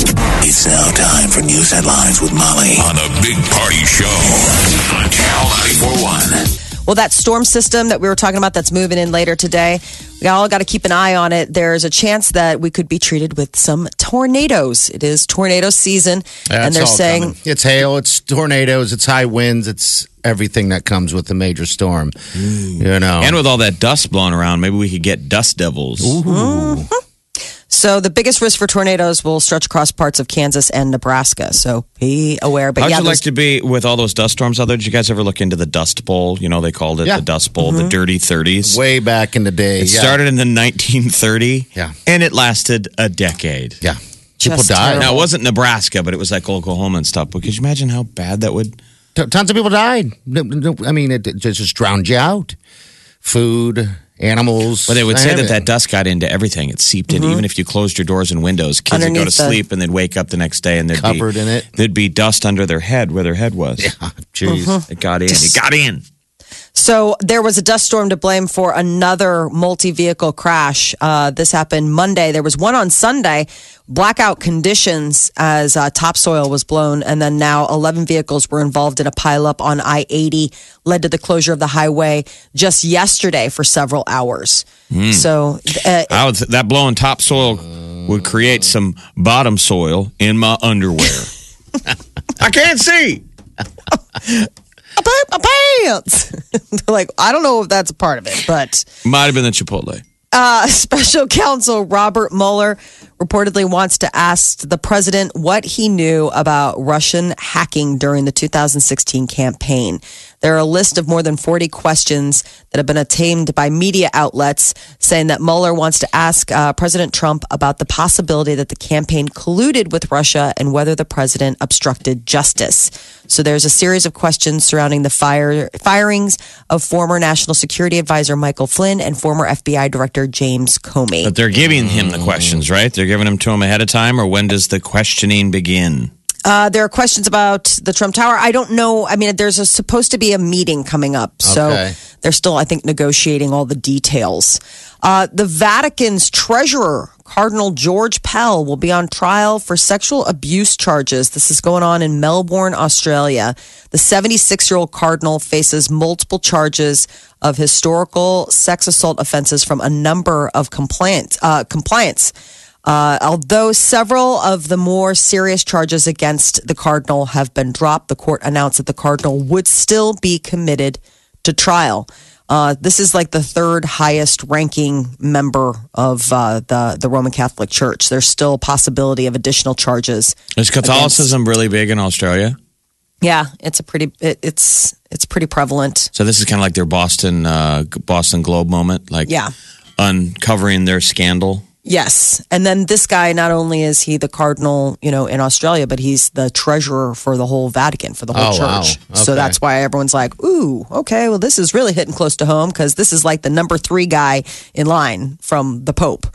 It's now time for news headlines with Molly on the Big Party Show on Channel 941. Well, that storm system that we were talking about that's moving in later today, we all got to keep an eye on it. There's a chance that we could be treated with some tornadoes. It is tornado season, Yeah, and they're saying coming. it's hail, it's tornadoes, it's high winds, it's everything that comes with a major storm. You know, And with all that dust blowing around, maybe we could get dust devils. Mm-hmm. So. The biggest risk for tornadoes will stretch across parts of Kansas and Nebraska. So be aware. But How'd yeah, you like to be with all those dust storms out there? Did you guys ever look into the Dust Bowl? You know, they called it Yeah. the Dust Bowl, Mm-hmm. the Dirty 30s. way back in the day. it yeah. started in the 1930, Yeah. and it lasted a decade. Yeah, people Just died. Now, it wasn't Nebraska, but it was like Oklahoma and stuff. But could you imagine how bad that would? T- tons of people died. No- no- I mean, it, it just drowned you out. Food, animals. Well, they would say that that dust got into everything. It seeped in, even mm-hmm. if you closed your doors and windows. Kids would go to sleep and they'd wake up the next day and there'd Covered be, in it. There'd be dust under their head where their head was. Jeez. It got in. It got in. So there was a dust storm to blame for another multi-vehicle crash. Uh, this happened Monday. There was one on Sunday. Blackout conditions as uh, topsoil was blown, and then now 11 vehicles were involved in a pileup on I-80, led to the closure of the highway just yesterday for several hours. So uh, I would, that blowing topsoil would create some bottom soil in my underwear. I can't see. I pooped my pants. They're like, I don't know if that's a part of it, but Might have been the Chipotle. uh, special counsel Robert Mueller reportedly wants to ask the president what he knew about Russian hacking during the 2016 campaign. There are a list of more than 40 questions that have been obtained by media outlets saying that Mueller wants to ask uh, President Trump about the possibility that the campaign colluded with Russia and whether the president obstructed justice. So there's a series of questions surrounding the fire firings of former National Security Advisor Michael Flynn and former FBI Director James Comey. But they're giving him the questions, right? They're giving them to him ahead of time, or when does the questioning begin? Uh, there are questions about the Trump Tower. I don't know. I mean, there's a, supposed to be a meeting coming up, so Okay. they're still, I think, negotiating all the details. Uh, the Vatican's treasurer, Cardinal George Pell, will be on trial for sexual abuse charges. This is going on in Melbourne, Australia. The 76 year old cardinal faces multiple charges of historical sex assault offenses from a number of complaints. Uh, compliance. Uh, although several of the more serious charges against the cardinal have been dropped, the court announced that the cardinal would still be committed to trial. Uh, this is like the third highest ranking member of uh, the the Roman Catholic Church. There's still a possibility of additional charges. Is Catholicism really big in Australia? Yeah, it's a pretty it, it's it's pretty prevalent. So this is kind of like their Boston uh, Boston Globe moment, like Yeah. uncovering their scandal. Yes. And then this guy, not only is he the cardinal, you know, in Australia, but he's the treasurer for the whole Vatican, for the whole Oh, wow. church. So that's why everyone's like, ooh, okay, well, this is really hitting close to home because this is like the number three guy in line from the Pope.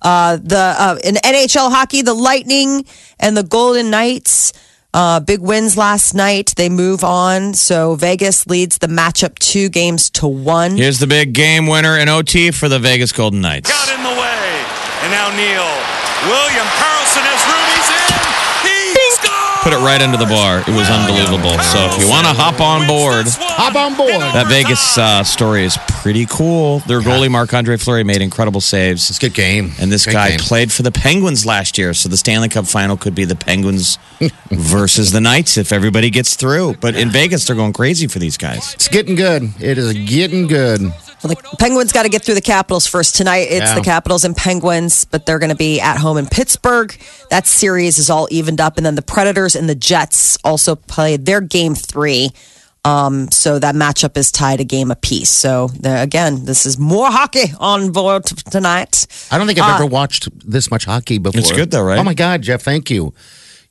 Uh, the uh, in NHL hockey, the Lightning and the Golden Knights, uh, big wins last night. They move on. So Vegas leads the matchup two games to one. Here's the big game winner in OT for the Vegas Golden Knights. got in the way. And now Neal. William Karlsson has room. He's in. He scores. Put it right under the bar. It was unbelievable. So if you want to hop on board, Hop on board. that Vegas uh, story is pretty cool. Their goalie Marc Andre Fleury made incredible saves. It's a good game. And this Great guy game. played for the Penguins last year, so the Stanley Cup final could be the Penguins versus the Knights if everybody gets through. But in Vegas, they're going crazy for these guys. It's getting good. It is getting good. Well, the Penguins got to get through the Capitals first. Tonight, it's Yeah. the Capitals and Penguins, but they're going to be at home in Pittsburgh. That series is all evened up. And then the Predators and the Jets also play their game three. Um, so that matchup is tied a game apiece. So the, again, this is more hockey on board tonight. I don't think I've ever watched this much hockey before. It's good though, right? Oh my God, Jeff, thank you.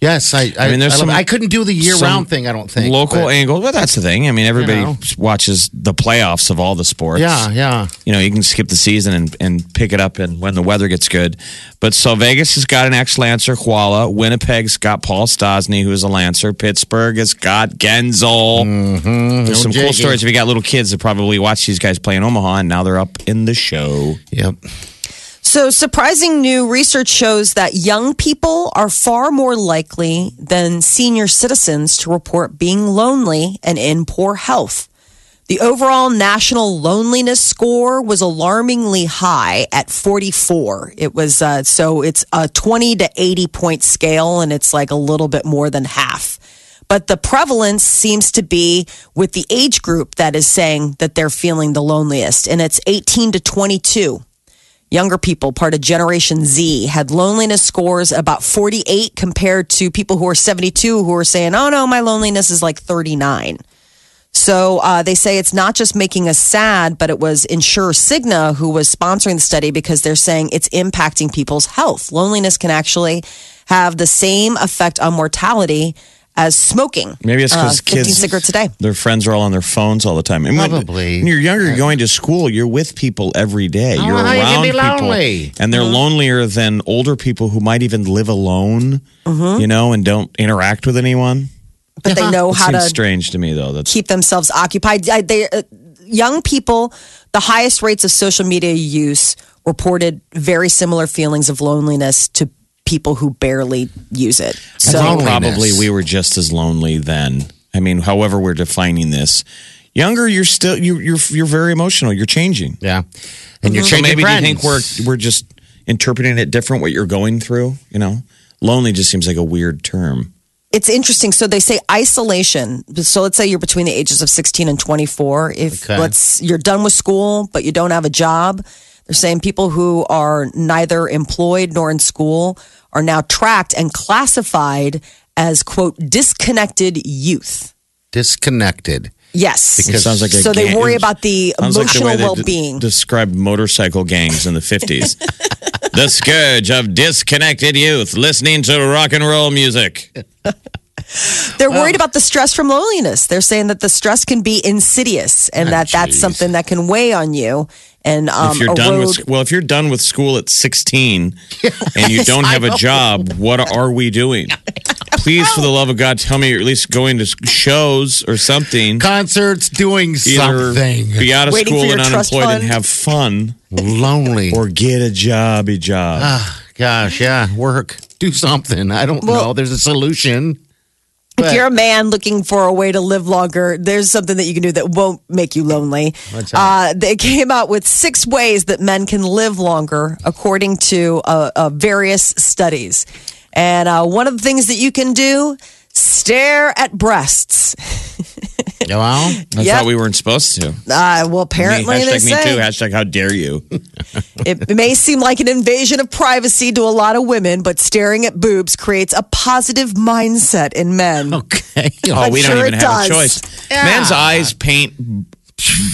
Yes, I. I, I mean, there's I, some- I couldn't do the year-round thing. I don't think Local but- angle. Well, that's the thing. I mean, everybody know. watches the playoffs of all the sports. Yeah, yeah. You know, you can skip the season and, and pick it up and when the weather gets good. But so Vegas has got an ex Lancer, Koala. Winnipeg's got Paul Stastny, who is a Lancer. Pittsburgh has got Guentzel. Mm-hmm. There's some cool stories. If you got little kids that probably watch these guys play in Omaha, and now they're up in the show. Yep. So, surprising new research shows that young people are far more likely than senior citizens to report being lonely and in poor health. The overall national loneliness score was alarmingly high at 44. It was uh, so it's a 20 to 80 point scale, and it's like a little bit more than half. But the prevalence seems to be with the age group that is saying that they're feeling the loneliest, and it's 18 to 22 younger people, part of Generation Z, had loneliness scores about 48 compared to people who are 72 who are saying, oh no, my loneliness is like 39. So uh, they say it's not just making us sad, but it was Insure Cigna who was sponsoring the study because they're saying it's impacting people's health. Loneliness can actually have the same effect on mortality as smoking. Maybe it's Uh, because 15 kids, cigarettes a day. their friends are all on their phones all the time. And Probably. When you're younger, you're going to school, you're with people every day. Oh, you're around you be people. lonely? And they're lonelier than older people who might even live alone, you know, and don't interact with anyone. But they know It how seems to strange to me, though. That's keep themselves occupied. I- They, uh, young people, the highest rates of social media use reported very similar feelings of loneliness to people who barely use it. So probably we were just as lonely then. I mean, however we're defining this. Younger, you're still you, you're you're very emotional. You're changing. Yeah. And mm-hmm. you're So changing maybe do you think we're we're just interpreting it different? What you're going through, you know, lonely just seems like a weird term. it's interesting. So they say isolation. So let's say you're between the ages of 16 and 24. If Okay. let's you're done with school, but you don't have a job, they're saying people who are neither employed nor in school are now tracked and classified as quote disconnected youth. disconnected. Yes. It sounds like a so they worry about the Sounds like the emotional way well-being. de- described motorcycle gangs in the 50s. the scourge of disconnected youth listening to rock and roll music. They're worried about the stress from loneliness. They're saying that the stress can be insidious and ah, that that's geez. something that can weigh on you and um, if you're done erode. with well, if you're done with school at 16 and you don't have a job, what are we doing? Please, for the love of God, tell me you're at least going to shows or something. Concerts doing Either something. be out of Waiting school for and trust unemployed and fund. have fun, Lonely. or get a jobby job. Ah, gosh, yeah. Work. Do something. I don't Well- know. There's a solution. If you're a man looking for a way to live longer, there's something that you can do that won't make you lonely. Uh, they came out with six ways that men can live longer, according to uh, uh, various studies. And uh, one of the things that you can do: stare at breasts. Well, I Yep. thought we weren't supposed to. Uh, well, apparently me, they hashtag me say too. Hashtag how dare you? it may seem like an invasion of privacy to a lot of women, but staring at boobs creates a positive mindset in men. okay. Oh, we sure don't even it have does. a choice. Men's eyes paint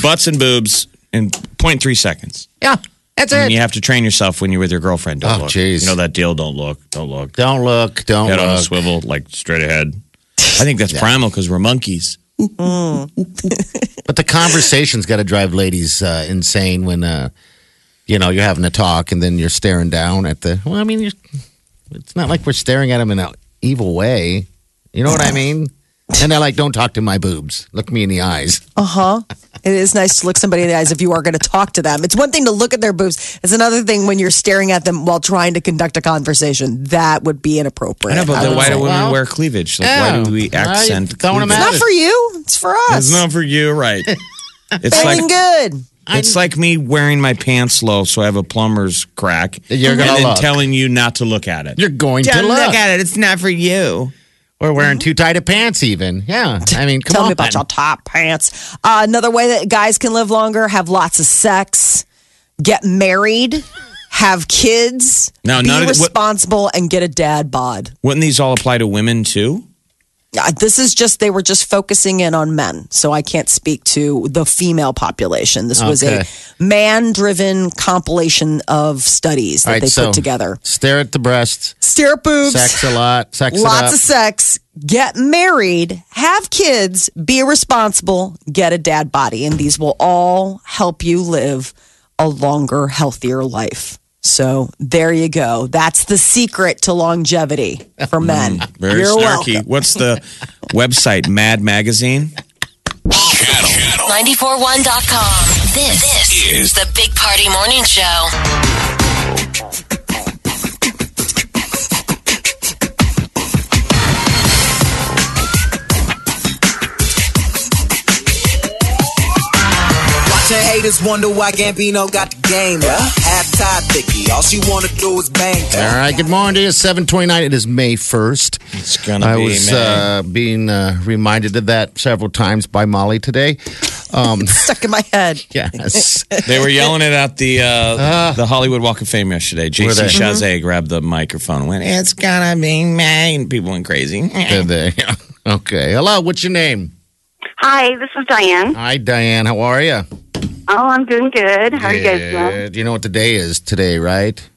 butts and boobs in 0.3 seconds. Yeah, that's And it. you have to train yourself when you're with your girlfriend. Don't Oh, look. jeez. You know that deal. Don't look. Don't look. Don't look. Don't look. Head on a look. swivel, like straight ahead. I think that's primal because we're monkeys. But the conversation's got to drive ladies uh, insane when, uh, you know, you're having a talk and then you're staring down at the. Well, I mean, you're, it's not like we're staring at them in an evil way. You know what I mean? And they're like, "Don't talk to my boobs. Look me in the eyes." Uh huh. It is nice to look somebody in the eyes if you are going to talk to them. It's one thing to look at their boobs. It's another thing when you're staring at them while trying to conduct a conversation. That would be inappropriate. I know, but I then would why say. do women Well, wear cleavage? Like, yeah. why do we Why accent? throwing them cleavage? It's not for you. It's for us. It's not for you, right? It's Feeling like good. It's like me wearing my pants low, so I have a plumber's crack, You're gonna then look. telling you not to look at it. You're going to Don't look. look at it. It's not for you. Or wearing too tight of pants, even. Yeah. I mean, come Tell on. me about your top pants. Uh, another way that guys can live longer: have lots of sex, get married, have kids, Now, be none of the- what- responsible, and get a dad bod. Wouldn't these all apply to women too? This is just, they were just focusing in on men. So I can't speak to the female population. This was Okay. a man driven compilation of studies that right, they so put together. Stare at the breasts. Stare at boobs. Sex a lot. Sex Lots of sex, get married, have kids, be responsible, get a dad body. And these will all help you live a longer, healthier life. So there you go. That's the secret to longevity for men. Very You're snarky. welcome. What's the website? Mad Magazine. Channel, channel 941.com. This, this is the Big Party Morning Show. Watching haters wonder why Gambino got the game. Yeah. Half tied thicky. All she wanna do is bang. All right. Good morning to you. 729. It is May 1st. It's gonna I be was man. uh, being uh, reminded of that several times by Molly today. Um, Stuck in my head. yes. They were yelling it at the uh, the Hollywood Walk of Fame yesterday. Were JC they? Chasez grabbed the microphone and went, It's gonna be May. And people went crazy. Did they? Okay. Hello. What's your name? Hi, this is Diane. Hi, Diane. How are you? Oh, I'm doing good. How are you guys doing? Do you know what the day is today, right?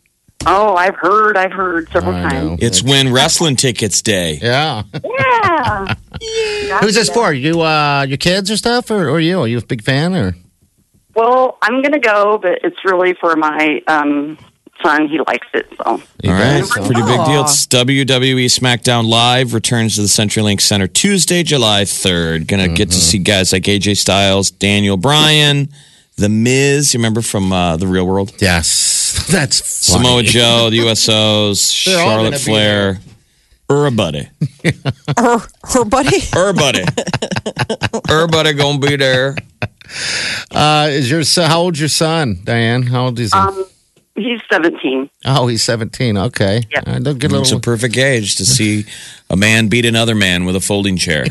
Oh, I've heard, I've heard several I know. times. It's when wrestling tickets day. Yeah. Yeah. Who's this for? You, uh, your kids or stuff, or, or you? Are you a big fan, or? Well, I'm going to go, but it's really for my um, son. He likes it. So, All right, guys? pretty big deal. It's WWE SmackDown Live returns to the CenturyLink Center Tuesday, July 3rd. Gonna get to see guys like AJ Styles, Daniel Bryan, The Miz. You remember from uh, the Real World? Yes, that's Samoa. Joe, the Usos, They're all Charlotte gonna be Flair. Everybody. Her, buddy. her buddy. her buddy gonna be there. Uh, is your son, how old's your son, Diane? How old is he? um, he's 17. oh, he's seventeen. Okay, Yep. They'll get a It's a little. perfect age to see a man beat another man with a folding chair.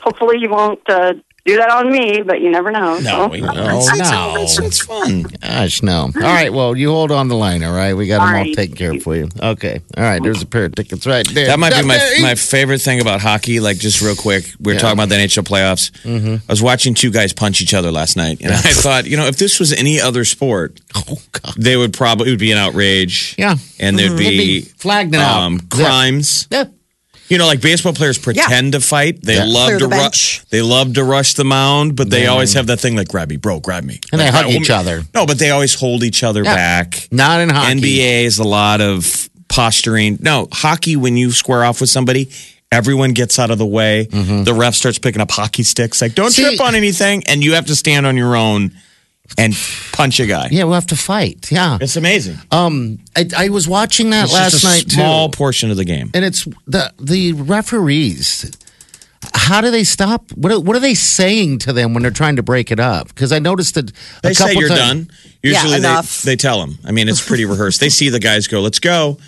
Hopefully, he won't uh, do that on me, but you never know. No, so. we- Oh it's, no! it's, it's fun. Gosh, no. All right, well, you hold on the line. All right, we got them all All right. taken care of for you. Okay, all right. There's a pair of tickets right there. That might be my Hey! my favorite thing about hockey. Like, just real quick, we are Yeah. talking about the NHL playoffs. Mm-hmm. I was watching two guys punch each other last night, and I thought, you know, if this was any other sport, Oh God. they would probably it would be an outrage. Yeah. and there'd They'd be, be flagged out. um, Yeah. crimes. Yeah. You know, like baseball players pretend to fight. They Yeah. love Clear to the ru- bench. They love to rush the mound, but they always have that thing like grab me, bro, grab me, And they hug hold each me- other. No, but they always hold each other Yeah. back. Not in hockey. NBA is a lot of posturing. No, hockey, when you square off with somebody, everyone gets out of the way. Mm-hmm. The ref starts picking up hockey sticks, like, don't See- trip on anything. And you have to stand on your own and punch a guy. Yeah, we'll have to fight. Yeah. It's amazing. Um, I, I was watching that It's last just a night small too, portion of the game. and it's the the referees. How do they stop? What are, what are they saying to them when they're trying to break it up? Because I noticed that a They say couple you're times- done. Usually they, enough. they tell them. I mean, it's pretty rehearsed. They see the guys go, let's go.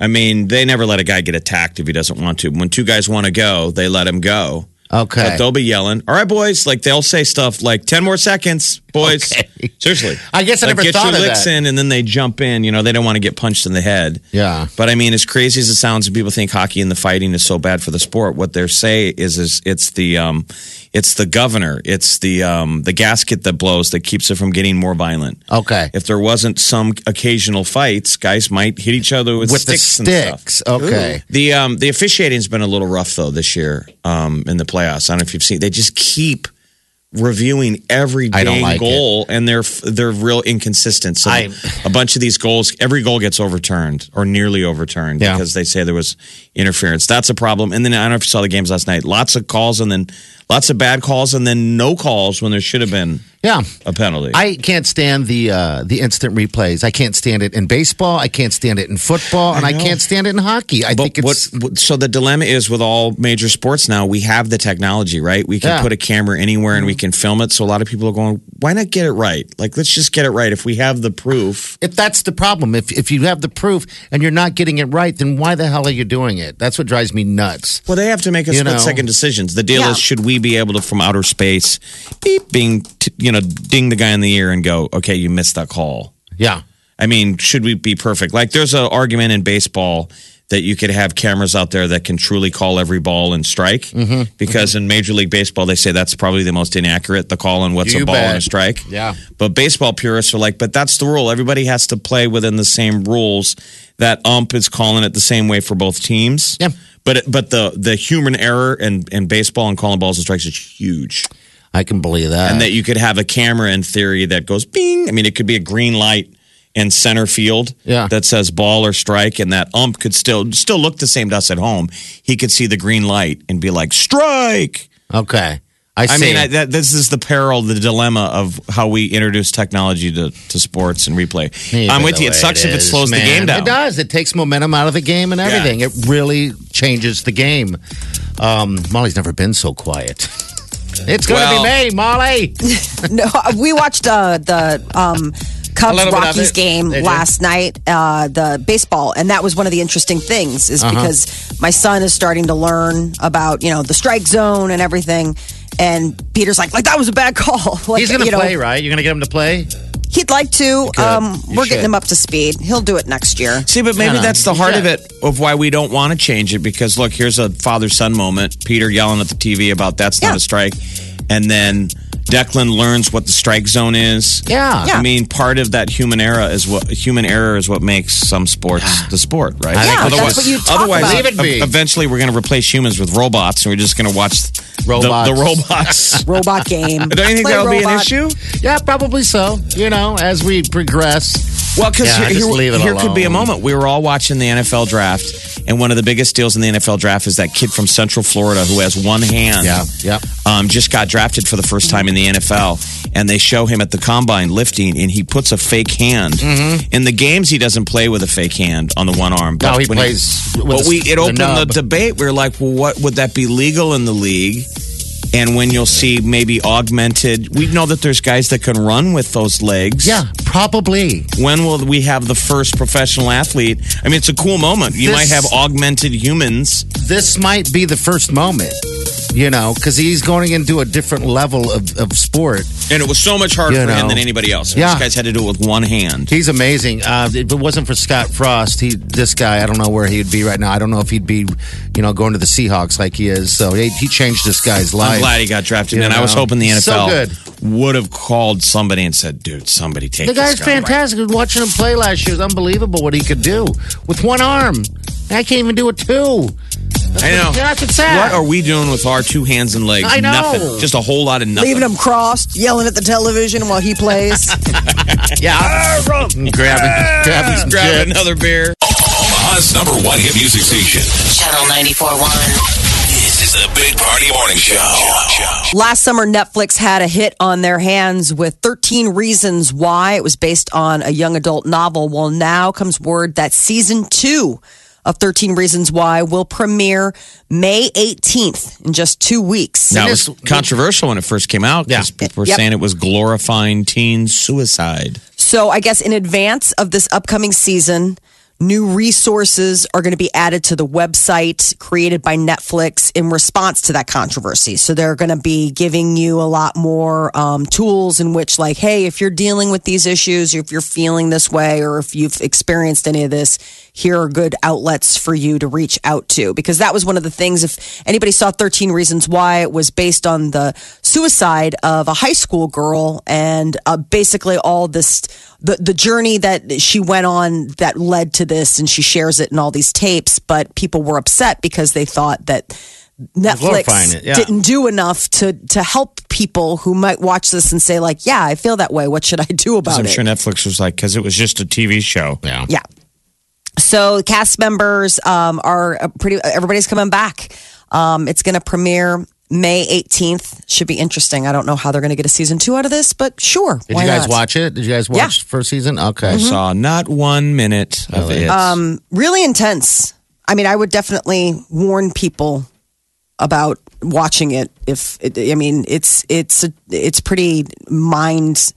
I mean, they never let a guy get attacked if he doesn't want to. When two guys want to go, they let him go. Okay. But they'll be yelling, all right, boys. Like they'll say stuff like 10 more seconds, boys. Okay. Seriously. I guess I like, never get thought your of licks that. in and then they jump in. You know, they don't want to get punched in the head. Yeah. But I mean, as crazy as it sounds, and people think hockey and the fighting is so bad for the sport. What they're say is, is it's the, um, it's the governor, it's the, um, the gasket that blows that keeps it from getting more violent. Okay. If there wasn't some occasional fights, guys might hit each other with, With the sticks, and stuff. sticks. Okay. The um, the officiating's been a little rough though this year um, in the playoffs. I don't know if you've seen. They just keep reviewing every dang like goal, and they're they're real inconsistent. So I- a bunch of these goals, every goal gets overturned or nearly overturned Yeah. because they say there was interference. That's a problem. And then I don't know if you saw the games last night. Lots of calls and then lots of bad calls and then no calls when there should have been Yeah. a penalty. I can't stand the uh, the instant replays. I can't stand it in baseball. I can't stand it in football, and I, know. can't stand it in hockey. I think But what, it's what? So the dilemma is with all major sports now, we have the technology, right? We can Yeah. put a camera anywhere and we can film it. So a lot of people are going, "Why not get it right? Like, let's just get it right. If we have the proof, if that's the problem. If if you have the proof and you're not getting it right, then why the hell are you doing it? That's what drives me nuts. well, they have to make a You split know. second decisions. The deal Yeah. is, should we be able to, from outer space, beep, bing, t- you know, ding the guy in the ear and go, "Okay, you missed that call." Yeah. I mean, should we be perfect? Like, there's an argument in baseball that you could have cameras out there that can truly call every ball and strike. Mm-hmm. Because in Major League Baseball, they say that's probably the most inaccurate, the call on what's You a ball bet. and a strike. Yeah. But baseball purists are like, but that's the rule. Everybody has to play within the same rules. That ump is calling it the same way for both teams. Yeah. But it, but the the human error in, in baseball and calling balls and strikes is huge. I can believe that. and that you could have a camera in theory that goes bing. I mean, it could be a green light in center field Yeah. that says ball or strike, and that ump could still still look the same to us at home. He could see the green light and be like strike. okay. I I, see. mean, I, that, this is the peril, the dilemma of how we introduce technology to, to sports and replay. I'm with you. It sucks if it slows the game down. It does. It takes momentum out of the game and everything. It really changes the game. Um, Molly's never been so quiet. It's going to Well- be me, Molly. No, we watched uh, the um, Cubs little bit of Rockies game Did you? last night, uh, the baseball, and that was one of the interesting things, is Uh-huh. because my son is starting to learn about you know the strike zone and everything. And Peter's like, like that was a bad call. like, He's going to you know, play, right? You're going to get him to play? He'd like to. Um, You we're should. getting him up to speed. He'll do it next year. See, but maybe No, no, that's the heart of it, of why we don't want to change it. Because look, here's a father son moment. Peter yelling at the TV about that's not Yeah. a strike, and then Declan learns what the strike zone is. Yeah. Yeah. I mean, part of that human error is what human error is what makes some sports the sport, right? I think Yeah, otherwise- that's what you talk otherwise, about. Leave it be. eventually, we're going to replace humans with robots, and we're just going to watch the- Robots. The, robots. Robot game. Don't you think Play that'll be an issue? Yeah, probably so. You know, as we progress. Well, because Yeah, here, just leave it here could be a moment. We were all watching the NFL draft, and one of the biggest deals in the NFL draft is that kid from Central Florida who has one hand. Yeah, yeah. Um, just got drafted for the first time in the NFL, and they show him at the combine lifting, and he puts a fake hand. Mm-hmm. In the games, he doesn't play with a fake hand on the one arm. No, he plays with But a- we it opened the debate. We are like, well, what would that be legal in the league? And when you'll see maybe augmented, we know that there's guys that can run with those legs. Yeah, probably. When will we have the first professional athlete? I mean, it's a cool moment. You This- might have augmented humans. This might be the first moment, you know, because he's going into a different level of, of sport. And it was so much harder You for him than anybody else. Yeah. These guys had to do it with one hand. He's amazing. Uh, if it wasn't for Scott Frost, he this guy, I don't know where he'd be right now. I don't know if he'd be, you know, going to the Seahawks like he is. So he, he changed this guy's life. I'm glad he got drafted. And I was hoping the So NFL good. would have called somebody and said, dude, somebody take The this guy's guy. fantastic. Watching him play last year was unbelievable what he could do with one arm. I can't even do it two. I know. Yeah, that's what's sad. What are we doing with our two hands and legs? I know. Nothing. Just a whole lot of nothing. Leaving them crossed, yelling at the television while he plays. Yeah, grabbing, grabbing some Grab chips. another beer. Omaha's number one hit music station. Channel 94.1. This is the Big Party Morning Show. Last summer, Netflix had a hit on their hands with 13 Reasons Why. It was based on a young adult novel. Well, now comes word that season two of 13 Reasons Why will premiere May 18th in just two weeks. Now, it was controversial when it first came out because Yeah. people were Yep. saying it was glorifying teen suicide. So I guess in advance of this upcoming season, new resources are going to be added to the website created by Netflix in response to that controversy. So they're going to be giving you a lot more um, tools in which, like, hey, if you're dealing with these issues, if you're feeling this way, or if you've experienced any of this, here are good outlets for you to reach out to. Because that was one of the things. If anybody saw 13 Reasons Why, it was based on the suicide of a high school girl and uh, basically all this the the journey that she went on that led to this and she shares it in all these tapes but people were upset because they thought that Netflix it, yeah. didn't do enough to to help people who might watch this and say like yeah I feel that way what should I do about it? I'm sure Netflix was like, because it was just a TV show. Yeah. yeah. So cast members um, are pretty. Everybody's coming back. Um, it's going to premiere May 18th. Should be interesting. I don't know how they're going to get a season two out of this, but sure. Did why you guys not? watch it? Did you guys watch Yeah. first season? Okay. I saw not one minute of it. Um, really intense. I mean, I would definitely warn people about watching it. If it, I mean, it's it's it's pretty mind.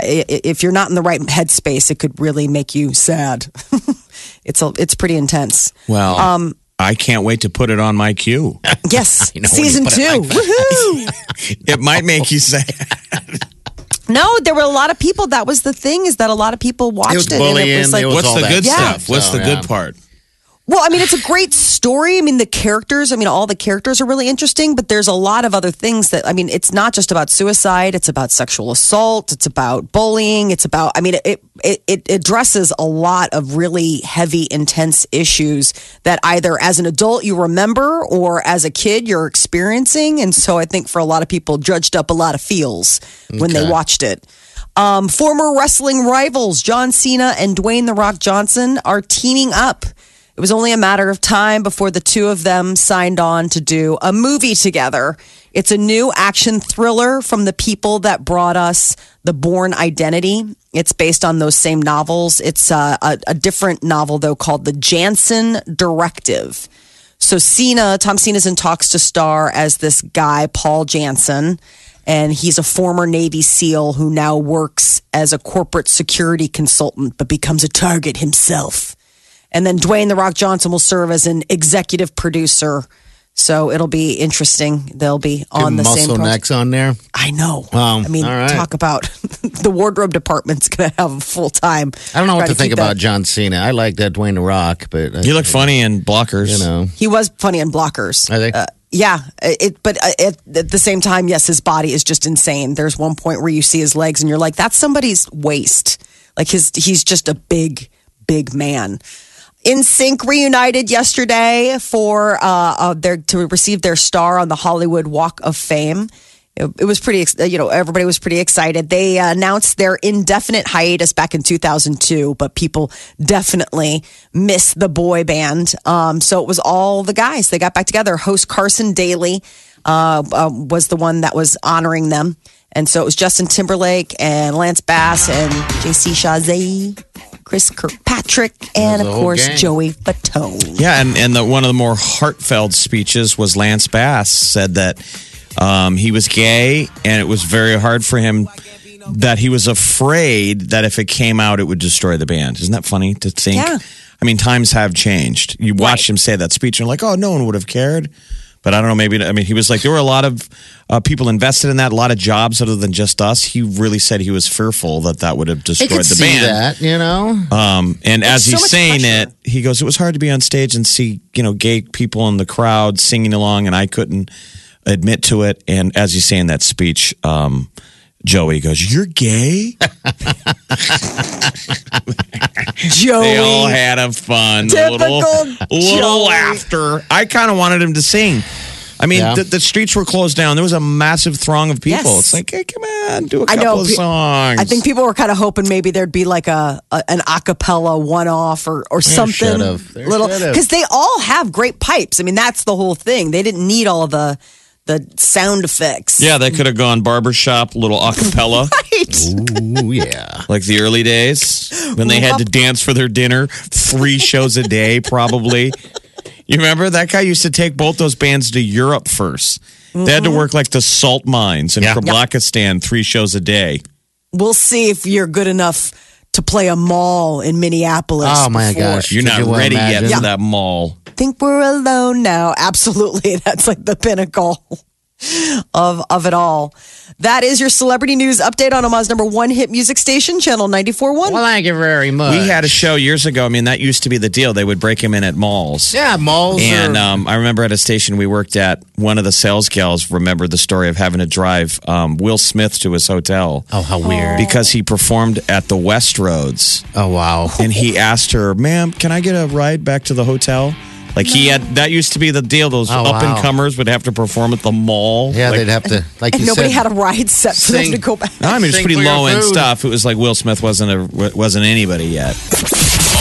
i- i- If you're not in the right headspace, it could really make you sad. it's a, it's pretty intense. well, um, I can't wait to put it on my queue. Yes, know season two. it like Woohoo! it might make you sad. No, there were a lot of people. That was the thing is that a lot of people watched was it. and it was like, it was What's the that good Yeah. stuff? What's So, the yeah. good part? Well, I mean, it's a great story. I mean, the characters, I mean, all the characters are really interesting, but there's a lot of other things that, I mean, it's not just about suicide. It's about sexual assault. It's about bullying. It's about, I mean, it, it, it addresses a lot of really heavy, intense issues that either as an adult you remember or as a kid you're experiencing. And so I think for a lot of people, judged up a lot of feels when they watched it. Um, former wrestling rivals John Cena and Dwayne The Rock Johnson are teaming up. It was only a matter of time before the two of them signed on to do a movie together. It's a new action thriller from the people that brought us The Bourne Identity. It's based on those same novels. It's uh, a, a different novel, though, called The Janson Directive. So Cena, Tom Cena's in talks to star as this guy, Paul Janson. And he's a former Navy SEAL who now works as a corporate security consultant, but becomes a target himself. And then Dwayne The Rock Johnson will serve as an executive producer. So it'll be interesting. They'll be on the same muscle project. necks on there. I know. Wow. I mean, All right. talk about the wardrobe department's going to have a full time. I don't know what try to think about that- John Cena. I like that Dwayne the Rock, but You look funny in blockers. you know, He was funny in blockers. Are they? Uh, yeah, it. But uh, at, at the same time, yes, his body is just insane. There's one point where you see his legs, and you're like, "That's somebody's waist." Like his, he's just a big, big man. NSYNC reunited yesterday for uh, uh, their to receive their star on the Hollywood Walk of Fame. It, it was pretty, you know, everybody was pretty excited. They uh, announced their indefinite hiatus back in 2002, but people definitely miss the boy band. Um, so it was all the guys. They got back together. Host Carson Daly uh, uh, was the one that was honoring them. And so it was Justin Timberlake and Lance Bass and JC Chasez, Chris Kirkpatrick, and of course gang. Joey Fatone. Yeah, and, and the, one of the more heartfelt speeches was Lance Bass said that um, he was gay and it was very hard for him that he was afraid that if it came out, it would destroy the band. Isn't that funny to think? Yeah. I mean, times have changed. You watched him say that speech and you're like, oh, no one would have cared. But I don't know, maybe, I mean, he was like, there were a lot of uh, people invested in that, a lot of jobs other than just us. He really said he was fearful that that would have I destroyed could the see band. that. You know, Um, and as so he's much saying pressure. it, he goes, "It was hard to be on stage and see you know gay people in the crowd singing along, and I couldn't admit to it." And as he's saying that speech, um, Joey goes, "You're gay." Joey. They all had a fun Typical little, little Joey. laughter. I kind of wanted him to sing. I mean, Yeah. the, the streets were closed down. There was a massive throng of people. Yes. It's like, hey, come on, do a I couple know. of songs. I think people were kind of hoping maybe there'd be like a, a an acapella one off or or something should've. Little because they all have great pipes. I mean, that's the whole thing. They didn't need all the the sound effects. Yeah, they could have gone barbershop, little acapella. Right. Ooh, yeah. like the early days when they had to dance for their dinner three shows a day probably you remember that guy used to take both those bands to europe 1st they had to mm-hmm. work like the salt mines in Yeah. Kabakistan three shows a day We'll see if you're good enough to play a mall in Minneapolis. Oh, my before. gosh. you're Could not you ready imagine? yet for that mall think we're alone now. Absolutely. That's like the pinnacle of of it all. That is your celebrity news update on Omaha's number one hit music station, Channel 94.1. Well, thank you very much. we had a show years ago i mean that used to be the deal they would break him in at malls yeah malls. And are, um, I remember at a station we worked at, one of the sales gals remembered the story of having to drive um, Will Smith to his hotel oh, how weird. because he performed at the Westroads. oh, wow. And he asked her, ma'am, can I get a ride back to the hotel? Like he had, that used to be the deal. Those Oh, up and wow. comers would have to perform at the mall. Yeah, Like- they'd have to, like and you nobody said, had a ride set for sing. them to go back. No, I mean, it's Sing pretty for your low end food. stuff. It was like Will Smith wasn't a wasn't anybody yet.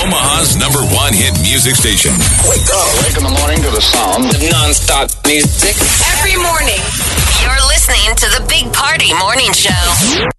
Omaha's number one hit music station. Wake up. Wake in the morning to the sound of non-stop music. Every morning, you're listening to the Big Party Morning Show.